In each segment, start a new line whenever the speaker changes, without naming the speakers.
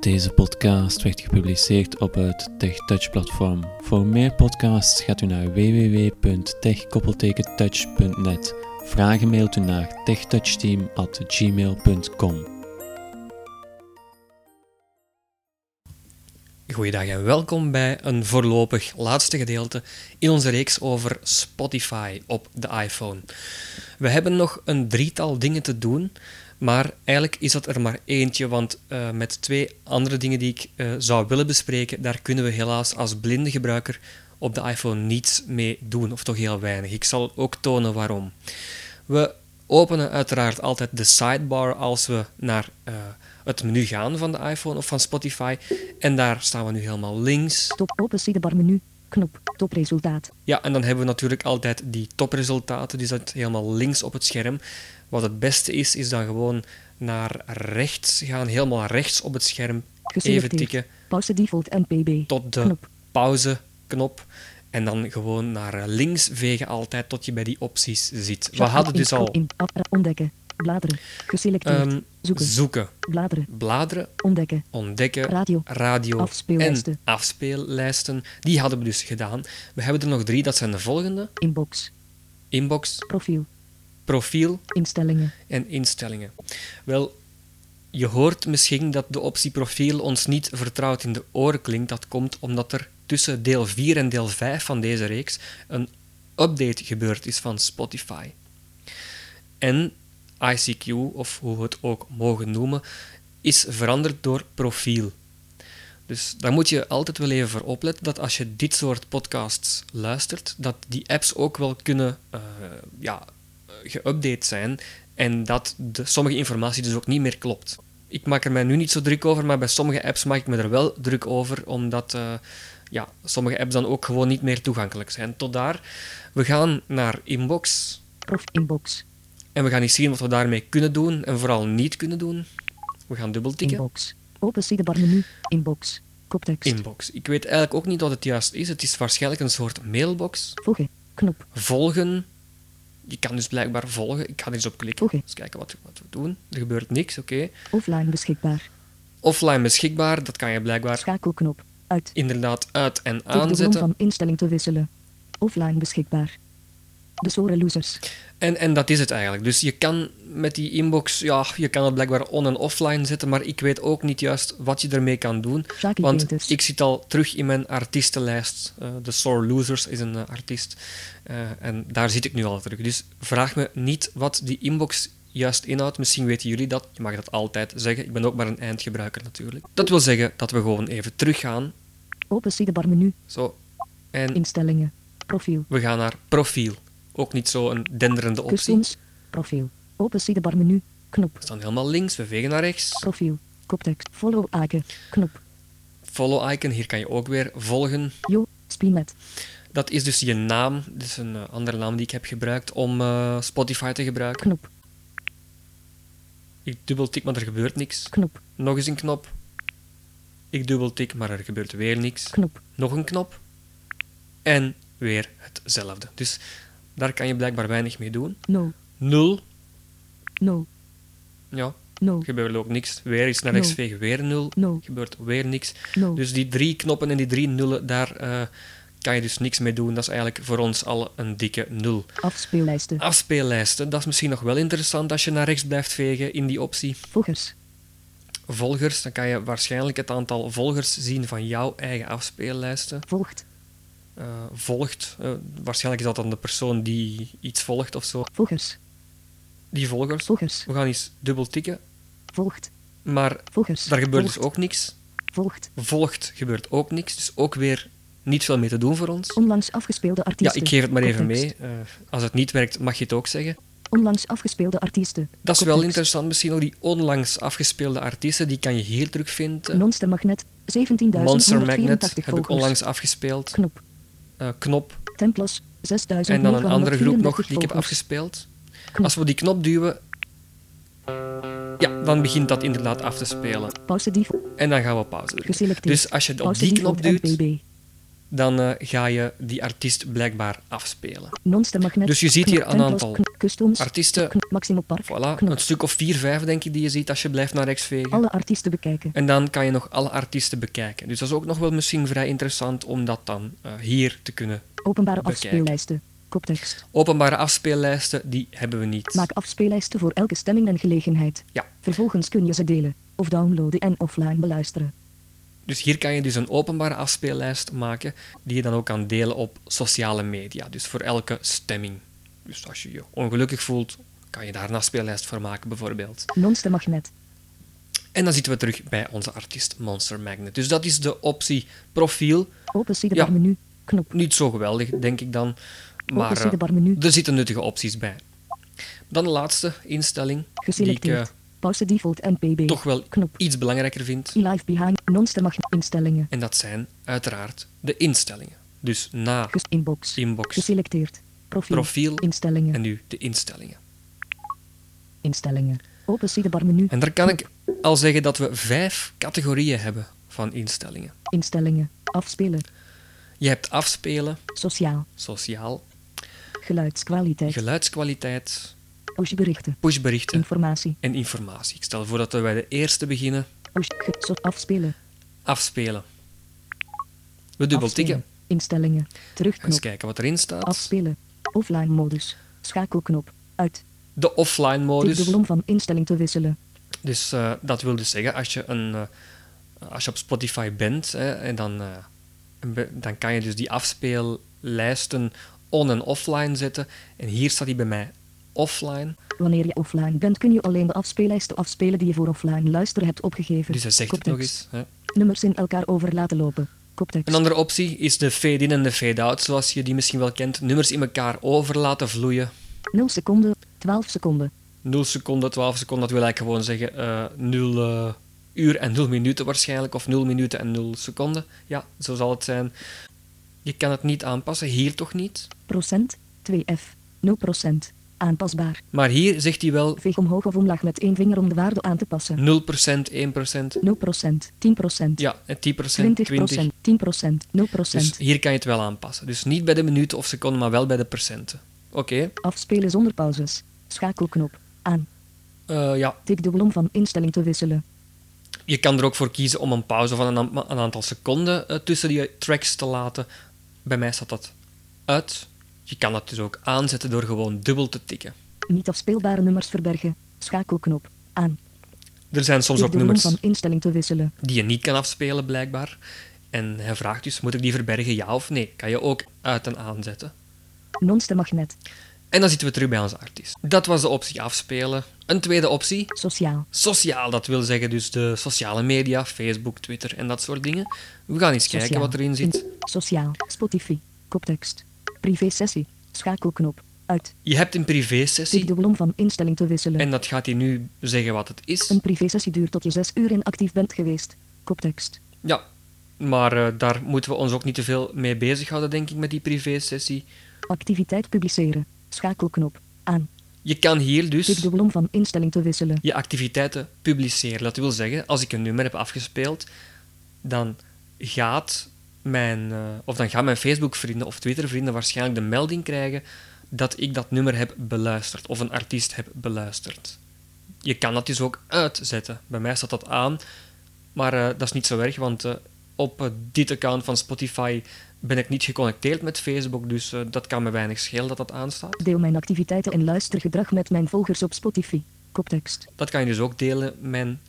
Deze podcast werd gepubliceerd op het TechTouch-platform. Voor meer podcasts gaat u naar www.tech-touch.net. Vragen mailt u naar techtouchteam.gmail.com.
Goeiedag en welkom bij een voorlopig laatste gedeelte in onze reeks over Spotify op de iPhone. We hebben nog een drietal dingen te doen, maar eigenlijk is dat er maar eentje, want uh, met twee andere dingen die ik uh, zou willen bespreken, daar kunnen we helaas als blinde gebruiker op de iPhone niets mee doen, of toch heel weinig. Ik zal ook tonen waarom. We openen uiteraard altijd de sidebar als we naar uh, het menu gaan van de iPhone of van Spotify. En daar staan we nu helemaal links.
Top open sidebar menu. Knop topresultaat.
Ja, en dan hebben we natuurlijk altijd die topresultaten, dus dat helemaal links op het scherm. Wat het beste is, is dan gewoon naar rechts gaan, helemaal rechts op het scherm. Even tikken.
Pauze default MPB.
Tot de
Knop.
pauzeknop. En dan gewoon naar links vegen altijd tot je bij die opties zit. We hadden dus al
ontdekken. Bladeren. Geselecteerd.
ehm,
Zoeken.
zoeken,
Bladeren.
bladeren,
Ontdekken.
ontdekken,
Radio.
radio
Afspeellijsten.
en afspeellijsten. Die hadden we dus gedaan. We hebben er nog drie, dat zijn de volgende.
Inbox.
Inbox,
Profiel.
Profiel
Instellingen.
en instellingen. Wel, je hoort misschien dat de optie profiel ons niet vertrouwd in de oren klinkt. Dat komt omdat er tussen deel 4 en deel 5 van deze reeks een update gebeurd is van Spotify. En ICQ, of hoe we het ook mogen noemen, is veranderd door profiel. Dus daar moet je altijd wel even voor opletten dat als je dit soort podcasts luistert, dat die apps ook wel kunnen eh, ja, geüpdate zijn en dat de, sommige informatie dus ook niet meer klopt. Ik maak er mij nu niet zo druk over, maar bij sommige apps maak ik me er wel druk over, omdat eh, ja, sommige apps dan ook gewoon niet meer toegankelijk zijn. Tot daar. We gaan naar Inbox
Prof inbox.
en we gaan eens zien wat we daarmee kunnen doen en vooral niet kunnen doen. We gaan dubbeltikken.
Inbox. Open sidebar menu. Inbox. Koptekst.
Inbox. Ik weet eigenlijk ook niet wat het juist is. Het is waarschijnlijk een soort mailbox.
Voegen. Knop.
Volgen. Je kan dus blijkbaar volgen. Ik ga er eens op klikken.
Voegen.
Eens kijken wat, wat we doen. Er gebeurt niks, oké.
Offline beschikbaar.
Offline beschikbaar, dat kan je blijkbaar
Schakelknop. Uit.
inderdaad uit- en aanzetten.
van instelling te wisselen. Offline beschikbaar. De Sore Losers.
En, en dat is het eigenlijk. Dus je kan met die inbox, ja, je kan het blijkbaar on- en offline zetten, maar ik weet ook niet juist wat je ermee kan doen.
Shaki
Want ik zit al terug in mijn artiestenlijst. Eh, De Sore Losers is een eh, artiest. Eh, en daar zit ik nu al terug. Dus vraag me niet wat die inbox juist inhoudt. Misschien weten jullie dat. Je mag dat altijd zeggen. Ik ben ook maar een eindgebruiker natuurlijk. Dat wil zeggen dat we gewoon even teruggaan.
Open sidebar menu.
Zo. En
Instellingen. Profiel.
we gaan naar profiel. Ook niet zo een denderende optie.
Customs. Profiel. Open sidebar menu. Knop.
We staan helemaal links. We vegen naar rechts.
Profiel. Koptekst. Follow icon. Knop.
Follow icon. Hier kan je ook weer volgen.
Yo. Spinet.
Dat is dus je naam. Dat is een eh, andere naam die ik heb gebruikt om eh, Spotify te gebruiken.
Knop.
Ik dubbeltik, maar er gebeurt niks.
Knop.
Nog eens een knop. Ik dubbeltik, maar er gebeurt weer niks.
Knop.
Nog een knop. En weer hetzelfde. Dus daar kan je blijkbaar weinig mee doen.
No.
Nul.
No.
Ja, gebeurt ook niks. Weer iets naar rechts
Nul.
vegen, weer nul.
No.
Gebeurt weer niks. Dus die drie knoppen en die drie nullen, daar eh, kan je dus niks mee doen. Dat is eigenlijk voor ons al een dikke nul.
Afspeellijsten.
Afspeellijsten, dat is misschien nog wel interessant als je naar rechts blijft vegen in die optie.
Volgers.
Volgers, dan kan je waarschijnlijk het aantal volgers zien van jouw eigen afspeellijsten.
Volgt.
Eh, volgt, eh, waarschijnlijk is dat dan de persoon die iets volgt of zo.
Volgers.
Die volgers.
Volgers.
We gaan eens dubbel tikken,
Volgt.
maar
Volgers.
daar gebeurt
Volgt.
dus ook niks.
Volgt.
Volgt gebeurt ook niks, dus ook weer niet veel mee te doen voor ons.
Onlangs afgespeelde
Ja,
artiesten.
ik geef het maar even mee. Eh, als het niet werkt, mag je het ook zeggen.
Onlangs afgespeelde artiesten.
Dat is wel interessant, misschien ook die onlangs afgespeelde artiesten, die kan je hier terugvinden.
Monster Magnet. 17.184
Monster Magnet heb ik onlangs afgespeeld.
Knop.
Eh, knop.
Templos. 6.934
En dan een andere groep nog die ik heb afgespeeld. Als we die knop duwen, ja, dan begint dat inderdaad af te spelen.
Pauze.
En dan gaan we pauze drukken. Dus als je op die knop duwt. Dan eh, ga je die artiest blijkbaar afspelen. Dus je ziet hier een aantal. Artiesten, voilà, een stuk of vier, vijf denk ik die je ziet als je blijft naar rechts vegen.
Alle artiesten bekijken.
En dan kan je nog alle artiesten bekijken. Dus dat is ook nog wel misschien vrij interessant om dat dan eh, hier te kunnen.
Openbare
Bekijken.
afspeellijsten. Koptekst.
Openbare afspeellijsten, die hebben we niet.
Maak afspeellijsten voor elke stemming en gelegenheid.
Ja.
Vervolgens kun je ze delen of downloaden en offline beluisteren.
Dus hier kan je dus een openbare afspeellijst maken, die je dan ook kan delen op sociale media. Dus voor elke stemming. Dus als je je ongelukkig voelt, kan je daar een afspeellijst voor maken, bijvoorbeeld.
Non-stemagnet.
En dan zitten we terug bij onze artiest Monster Magnet. Dus dat is de optie profiel.
Open sidebar
Ja.
menu. Knop.
Niet zo geweldig, denk ik dan. Maar eh,
menu.
er zitten nuttige opties bij. Dan de laatste instelling, die ik
Geselecteerd. Pauze default
toch wel
Knop.
iets belangrijker vind.
E-live behind. Non-stemagnet. Instellingen.
En dat zijn uiteraard de instellingen. Dus na
inbox.
inbox,
Geselecteerd. Profiel.
profiel
Instellingen.
en nu de instellingen.
Instellingen. Open sidebar menu.
En daar kan ik al zeggen dat we vijf categorieën hebben van instellingen.
Instellingen. Afspelen.
Je hebt afspelen,
Sociaal.
sociaal,
Geluidskwaliteit.
geluidskwaliteit,
Pushberichten.
pushberichten
Informatie.
en informatie. Ik stel voor dat we bij de eerste beginnen.
Push. afspelen.
Afspelen. We dubbel tikken.
Afspelen. Instellingen.
Eens
Terugknop.
kijken wat erin staat.
Afspelen. Offline modus. Schakelknop. Uit.
De offline modus.
dubbel om van instelling te wisselen.
Dus eh, dat wil dus zeggen, als je, een, eh, als je op Spotify bent, hè, en dan, eh, dan kan je dus die afspeellijsten on- en offline zetten. En hier staat die bij mij offline.
Wanneer je offline bent kun je alleen de afspeellijsten afspelen die je voor offline luisteren hebt opgegeven.
Dus hij zegt het nog eens. Hè.
Nummers in elkaar over laten lopen. Koptekst.
Een andere optie is de fade-in en de fade-out, zoals je die misschien wel kent. Nummers in elkaar over laten vloeien.
0 seconden. 12 seconden.
0 seconden, 12 seconden, dat wil eigenlijk gewoon zeggen eh 0 eh, uur en 0 minuten waarschijnlijk. Of 0 minuten en 0 seconden. Ja, zo zal het zijn. Je kan het niet aanpassen, hier toch niet.
Procent. 2F. 0 procent. Aanpasbaar.
Maar hier zegt hij wel
Veeg omhoog of omlaag met één vinger om de waarde aan te passen.
0%, 1%.
0 procent. 10 procent.
Ja, en 10%,
20
20.
procent. 10 procent. 0 procent.
Dus hier kan je het wel aanpassen. Dus niet bij de minuten of seconden, maar wel bij de procenten. Oké,
Afspelen zonder pauzes. Schakelknop. Aan.
eh, ja.
Tik dubbel om van instelling te wisselen.
Je kan er ook voor kiezen om een pauze van een aantal seconden eh, tussen die tracks te laten. Bij mij staat dat uit. Je kan dat dus ook aanzetten door gewoon dubbel te tikken.
Niet afspeelbare nummers verbergen. Schakelknop. Aan.
Er zijn soms ook nummers
van instelling te wisselen.
die je niet kan afspelen, blijkbaar. En hij vraagt dus, moet ik die verbergen, ja of nee? Kan je ook uit en aanzetten.
Non-stemagnet.
En dan zitten we terug bij onze artiest. Dat was de optie afspelen. Een tweede optie,
Sociaal.
sociaal. Dat wil zeggen dus de sociale media, Facebook, Twitter en dat soort dingen. We gaan eens kijken
Sociaal.
wat erin zit.
In- sociaal. Spotify. Koptekst. Privé sessie. Schakelknop. Uit.
Je hebt een privé-sessie
dubbel om van instelling te wisselen.
en dat gaat hij nu zeggen wat het is.
Een privé-sessie duurt tot je 6 uur inactief bent geweest. Koptekst.
Ja, maar eh, daar moeten we ons ook niet te veel mee bezighouden, denk ik, met die privé-sessie.
Activiteit publiceren. Schakelknop. Aan.
Je kan hier dus
dubbel om van instelling te wisselen.
je activiteiten publiceren. Dat wil zeggen, als ik een nummer heb afgespeeld, dan gaat mijn, eh, of dan gaan mijn Facebook-vrienden of Twitter-vrienden waarschijnlijk de melding krijgen dat ik dat nummer heb beluisterd of een artiest heb beluisterd. Je kan dat dus ook uitzetten. Bij mij staat dat aan, maar eh, dat is niet zo erg, want eh, op dit account van Spotify ben ik niet geconnecteerd met Facebook, dus dat kan me weinig schelen dat dat aanstaat.
Deel mijn activiteiten en luistergedrag met mijn volgers op Spotify. Koptekst.
Dat kan je dus ook delen, mijn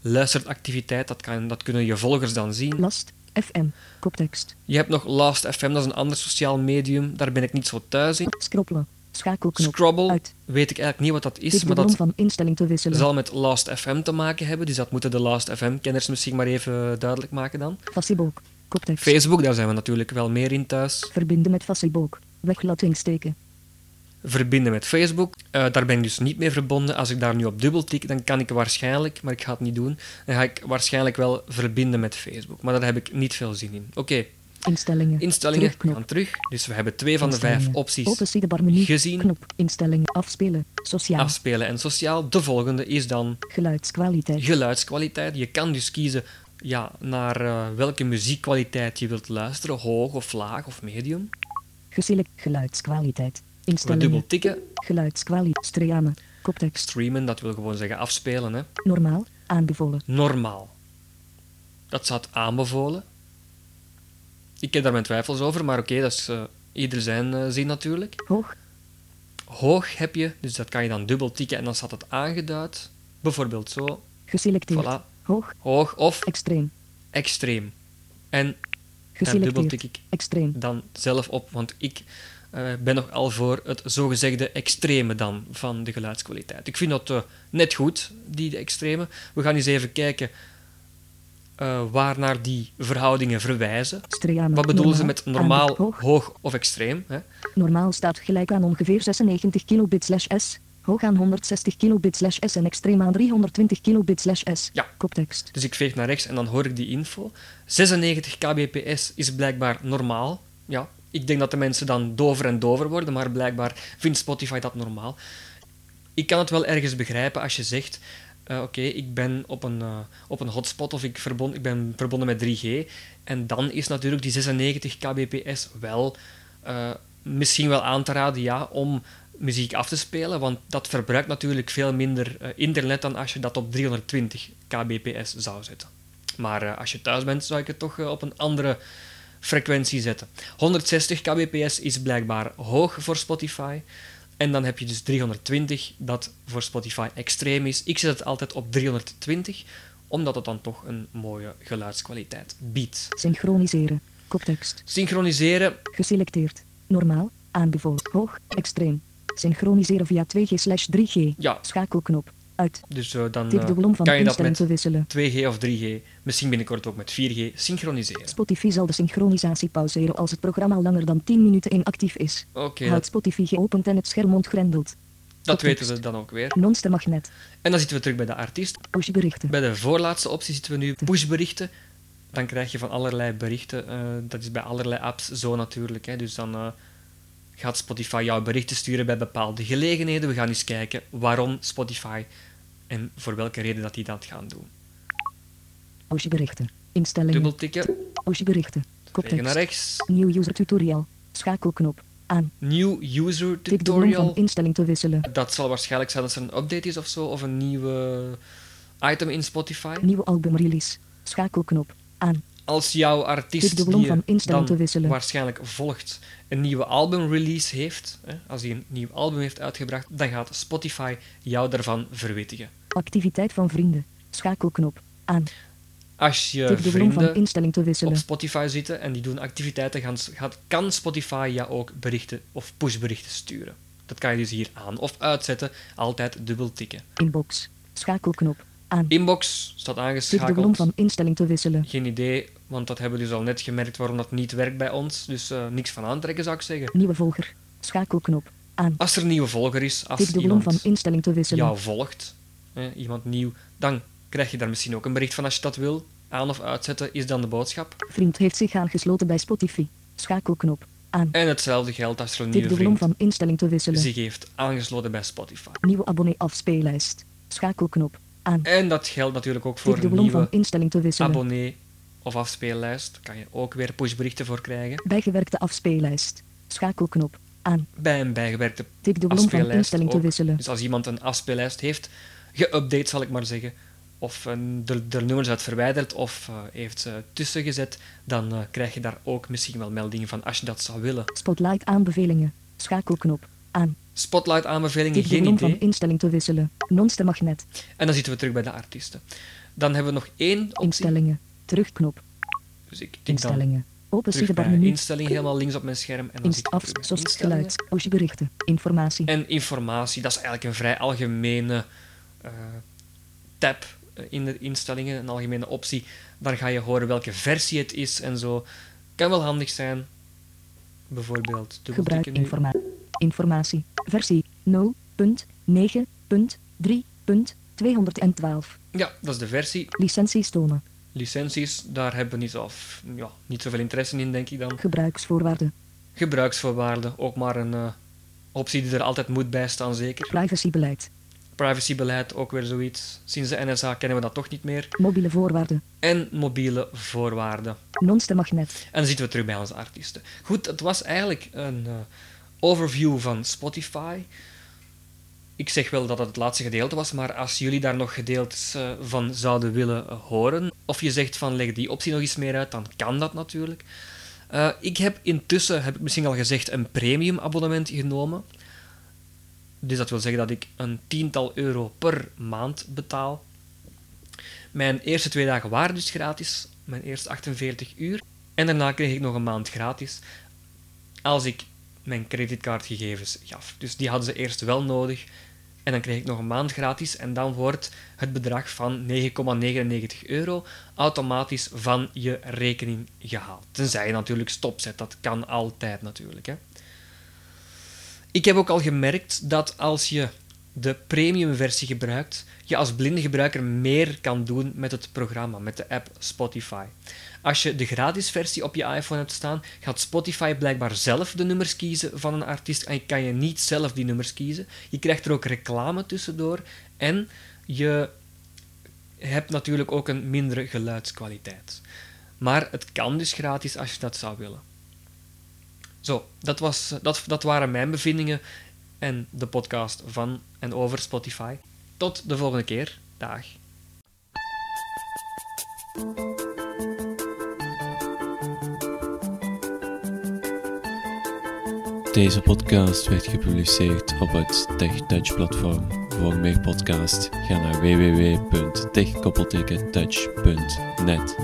luisteractiviteit. Dat, kan, dat kunnen je volgers dan zien.
Last. FM. Koptekst.
Je hebt nog Last.fm, dat is een ander sociaal medium. Daar ben ik niet zo thuis in.
Scrobbelen. Schakelknop.
Scrabble,
Uit.
weet ik eigenlijk niet wat dat is, maar dat
van instelling te wisselen.
zal met Last.fm te maken hebben. Dus dat moeten de Last.fm-kenners misschien maar even duidelijk maken dan.
Facebook. Koptekst.
Facebook, daar zijn we natuurlijk wel meer in thuis.
Verbinden met Facebook. Weglating steken.
Verbinden met Facebook. Eh, daar ben ik dus niet mee verbonden. Als ik daar nu op dubbel tik, dan kan ik waarschijnlijk, maar ik ga het niet doen, dan ga ik waarschijnlijk wel verbinden met Facebook. Maar daar heb ik niet veel zin in. Oké,
Instellingen.
Instellingen gaan terug. Dus we hebben twee van de vijf opties
Open
gezien.
Knop. Instellingen. Afspelen. Sociaal.
Afspelen en sociaal. De volgende is dan
Geluidskwaliteit.
geluidskwaliteit. Je kan dus kiezen ja, naar eh, welke muziekkwaliteit je wilt luisteren, hoog of laag of medium.
Geselect geluidskwaliteit.
We
Instellingen.
dubbel tikken,
Geluidskwaliteit. Streamen. Koptekst.
streamen, dat wil gewoon zeggen afspelen. Hè.
Normaal. Aanbevolen.
Normaal. Dat staat aanbevolen. Ik heb daar mijn twijfels over, maar oké, dat is eh, ieder zijn eh, zin natuurlijk.
Hoog.
Hoog heb je, dus dat kan je dan dubbel tikken en dan staat het aangeduid. Bijvoorbeeld zo,
Geselecteerd.
voilà,
Hoog.
hoog of
Extreem.
extreem. En daar dubbel tik ik
Extreem.
dan zelf op, want ik eh, ben nogal voor het zogezegde extreme dan van de geluidskwaliteit. Ik vind dat eh, net goed, die extreme. We gaan eens even kijken eh waar naar die verhoudingen verwijzen.
Streamen.
Wat bedoelen ze met normaal,
Hoog.
hoog of extreem? Hè?
Normaal staat gelijk aan ongeveer 96 kilobit slash s. Hoog aan 160 kilobit slash s en extreem aan 320 kilobit slash s.
Ja.
Koptekst.
Dus ik veeg naar rechts en dan hoor ik die info. 96 kbps is blijkbaar normaal. Ja, ik denk dat de mensen dan dover en dover worden, maar blijkbaar vindt Spotify dat normaal. Ik kan het wel ergens begrijpen als je zegt: eh, Oké, ik ben op een, eh, op een hotspot of ik, verbond, ik ben verbonden met 3G. En dan is natuurlijk die 96 kbps wel eh, misschien wel aan te raden ja, om muziek af te spelen, want dat verbruikt natuurlijk veel minder internet dan als je dat op 320 kbps zou zetten. Maar als je thuis bent, zou ik het toch op een andere frequentie zetten. 160 kbps is blijkbaar hoog voor Spotify. En dan heb je dus 320, dat voor Spotify extreem is. Ik zet het altijd op 320, omdat het dan toch een mooie geluidskwaliteit biedt.
Synchroniseren. Koptekst.
Synchroniseren,
Geselecteerd. Normaal. Aanbevolen. Hoog. Extreem. Synchroniseren via 2G slash 3G.
ja,
Schakelknop. Uit.
dus eh, dan eh,
van
kan je dat met
te wisselen.
2G of 3G, misschien binnenkort ook met 4G, synchroniseren.
Spotify zal de synchronisatie pauzeren als het programma langer dan 10 minuten inactief is.
Oké,
Houd
dat,
Spotify geopend en het scherm ontgrendeld.
dat weten we dan ook weer.
Non-stemagnet.
En dan zitten we terug bij de artiest.
Pushberichten.
Bij de voorlaatste optie zitten we nu pushberichten. Dan krijg je van allerlei berichten. eh, dat is bij allerlei apps zo natuurlijk. Hè. Dus dan gaat Spotify jouw berichten sturen bij bepaalde gelegenheden. We gaan eens kijken waarom Spotify en voor welke reden dat die dat gaan doen.
Pushberichten. Instellingen.
Dubbel tikken,
Pushberichten.
vegen naar
Koptekst.
rechts.
Nieuw user tutorial. Schakelknop. Aan.
New user tutorial.
instelling te wisselen.
Dat zal waarschijnlijk zijn als er een update is of zo, of een nieuwe item in Spotify.
Nieuwe albumrelease. Schakelknop. Aan.
Als jouw artiest die
van
je
instelling te
dan
wisselen.
waarschijnlijk volgt een nieuwe albumrelease heeft, hè, als hij een nieuw album heeft uitgebracht, dan gaat Spotify jou daarvan verwittigen.
Activiteit van vrienden. Schakelknop. Aan.
Als je
de kolom van
vrienden
instelling te
op
wisselen.
Spotify zitten en die doen activiteiten, gaan, gaat, kan Spotify jou ook berichten of pushberichten sturen. Dat kan je dus hier aan of uitzetten, altijd dubbel tikken.
Inbox. Schakelknop. Aan.
Inbox staat
Tik de
aangeschakeld.
van instelling te wisselen.
Geen idee, want dat hebben we dus al net gemerkt waarom dat niet werkt bij ons. Dus eh, niks van aantrekken zou ik zeggen.
Nieuwe volger. Schakelknop. Aan.
Als er een nieuwe volger is, als
Tik de van instelling te wisselen.
jou volgt, iemand nieuw, dan krijg je daar misschien ook een bericht van als je dat wil. Aan of uitzetten is dan de boodschap.
Vriend heeft zich aangesloten bij Spotify. Schakelknop. Aan.
En hetzelfde geldt als er een nieuwe vriend
van instelling te wisselen.
zich heeft aangesloten bij Spotify.
Nieuwe abonnee afspeellijst. Schakelknop. Aan.
En dat geldt natuurlijk ook voor een
van
nieuwe
instelling te wisselen.
abonnee of afspeellijst. Kan je ook weer pushberichten voor krijgen.
Bijgewerkte afspeellijst. Schakelknop. Aan.
Bij een bijgewerkte
Tik de kolom van
afspeellijst
te wisselen.
Dus als iemand een afspeellijst heeft geüpdate, zal ik maar zeggen, of eh, de, de nummers uit verwijderd of eh, heeft ze tussen gezet, dan eh, krijg je daar ook misschien wel meldingen van als je dat zou willen.
Spotlight aanbevelingen. Schakelknop. Aan.
Spotlight aanbevelingen, geen idee.
van instelling te wisselen. Non-stemagnet.
En dan zitten we terug bij de artiesten. Dan hebben we nog één optie.
Instellingen. Terugknop.
Dus ik
Instellingen. Open zichtbaar menu.
instellingen helemaal links op mijn scherm. En dan
Inst af. Zoals geluid. Pushberichten. Informatie.
En informatie, dat is eigenlijk een vrij algemene eh, tab eh, in de instellingen, een algemene optie. Daar ga je horen welke versie het is en zo. Kan wel handig zijn. Bijvoorbeeld
Gebruik informatie. Informatie. Versie 0.9.3.212.
Ja, dat is de versie.
Licenties tonen.
Licenties, daar hebben we niet, zo, ja, niet zoveel interesse in, denk ik dan.
Gebruiksvoorwaarden.
Gebruiksvoorwaarden, ook maar een eh, optie die er altijd moet bij staan, zeker.
Privacybeleid.
Privacybeleid ook weer zoiets. Sinds de NSA kennen we dat toch niet meer.
Mobiele voorwaarden.
En mobiele voorwaarden.
Non-stemmagnet.
En dan zitten we terug bij onze artiesten. Goed, het was eigenlijk een eh, overview van Spotify. Ik zeg wel dat het het laatste gedeelte was, maar als jullie daar nog gedeeltes eh, van zouden willen eh, horen, of je zegt van leg die optie nog eens meer uit, dan kan dat natuurlijk. Ik heb intussen, heb ik misschien al gezegd, een premium abonnement genomen. Dus dat wil zeggen dat ik een tiental euro per maand betaal. Mijn eerste twee dagen waren dus gratis, mijn eerste 48 uur. En daarna kreeg ik nog een maand gratis als ik mijn creditcardgegevens gaf. Dus die hadden ze eerst wel nodig. En dan kreeg ik nog een maand gratis en dan wordt het bedrag van 9,99 euro automatisch van je rekening gehaald. Tenzij je natuurlijk stopzet, dat kan altijd natuurlijk. Hè. Ik heb ook al gemerkt dat als je de premium versie gebruikt, je als blinde gebruiker meer kan doen met het programma, met de app Spotify. Als je de gratis versie op je iPhone hebt staan, gaat Spotify blijkbaar zelf de nummers kiezen van een artiest en kan je niet zelf die nummers kiezen. Je krijgt er ook reclame tussendoor en je hebt natuurlijk ook een mindere geluidskwaliteit. Maar het kan dus gratis als je dat zou willen. Zo, dat, was, dat, dat waren mijn bevindingen en de podcast van en over Spotify. Tot de volgende keer. Dag.
Deze podcast werd gepubliceerd op het TechTouch platform. Voor meer podcasts ga naar www.techkoppeltekentouch.net.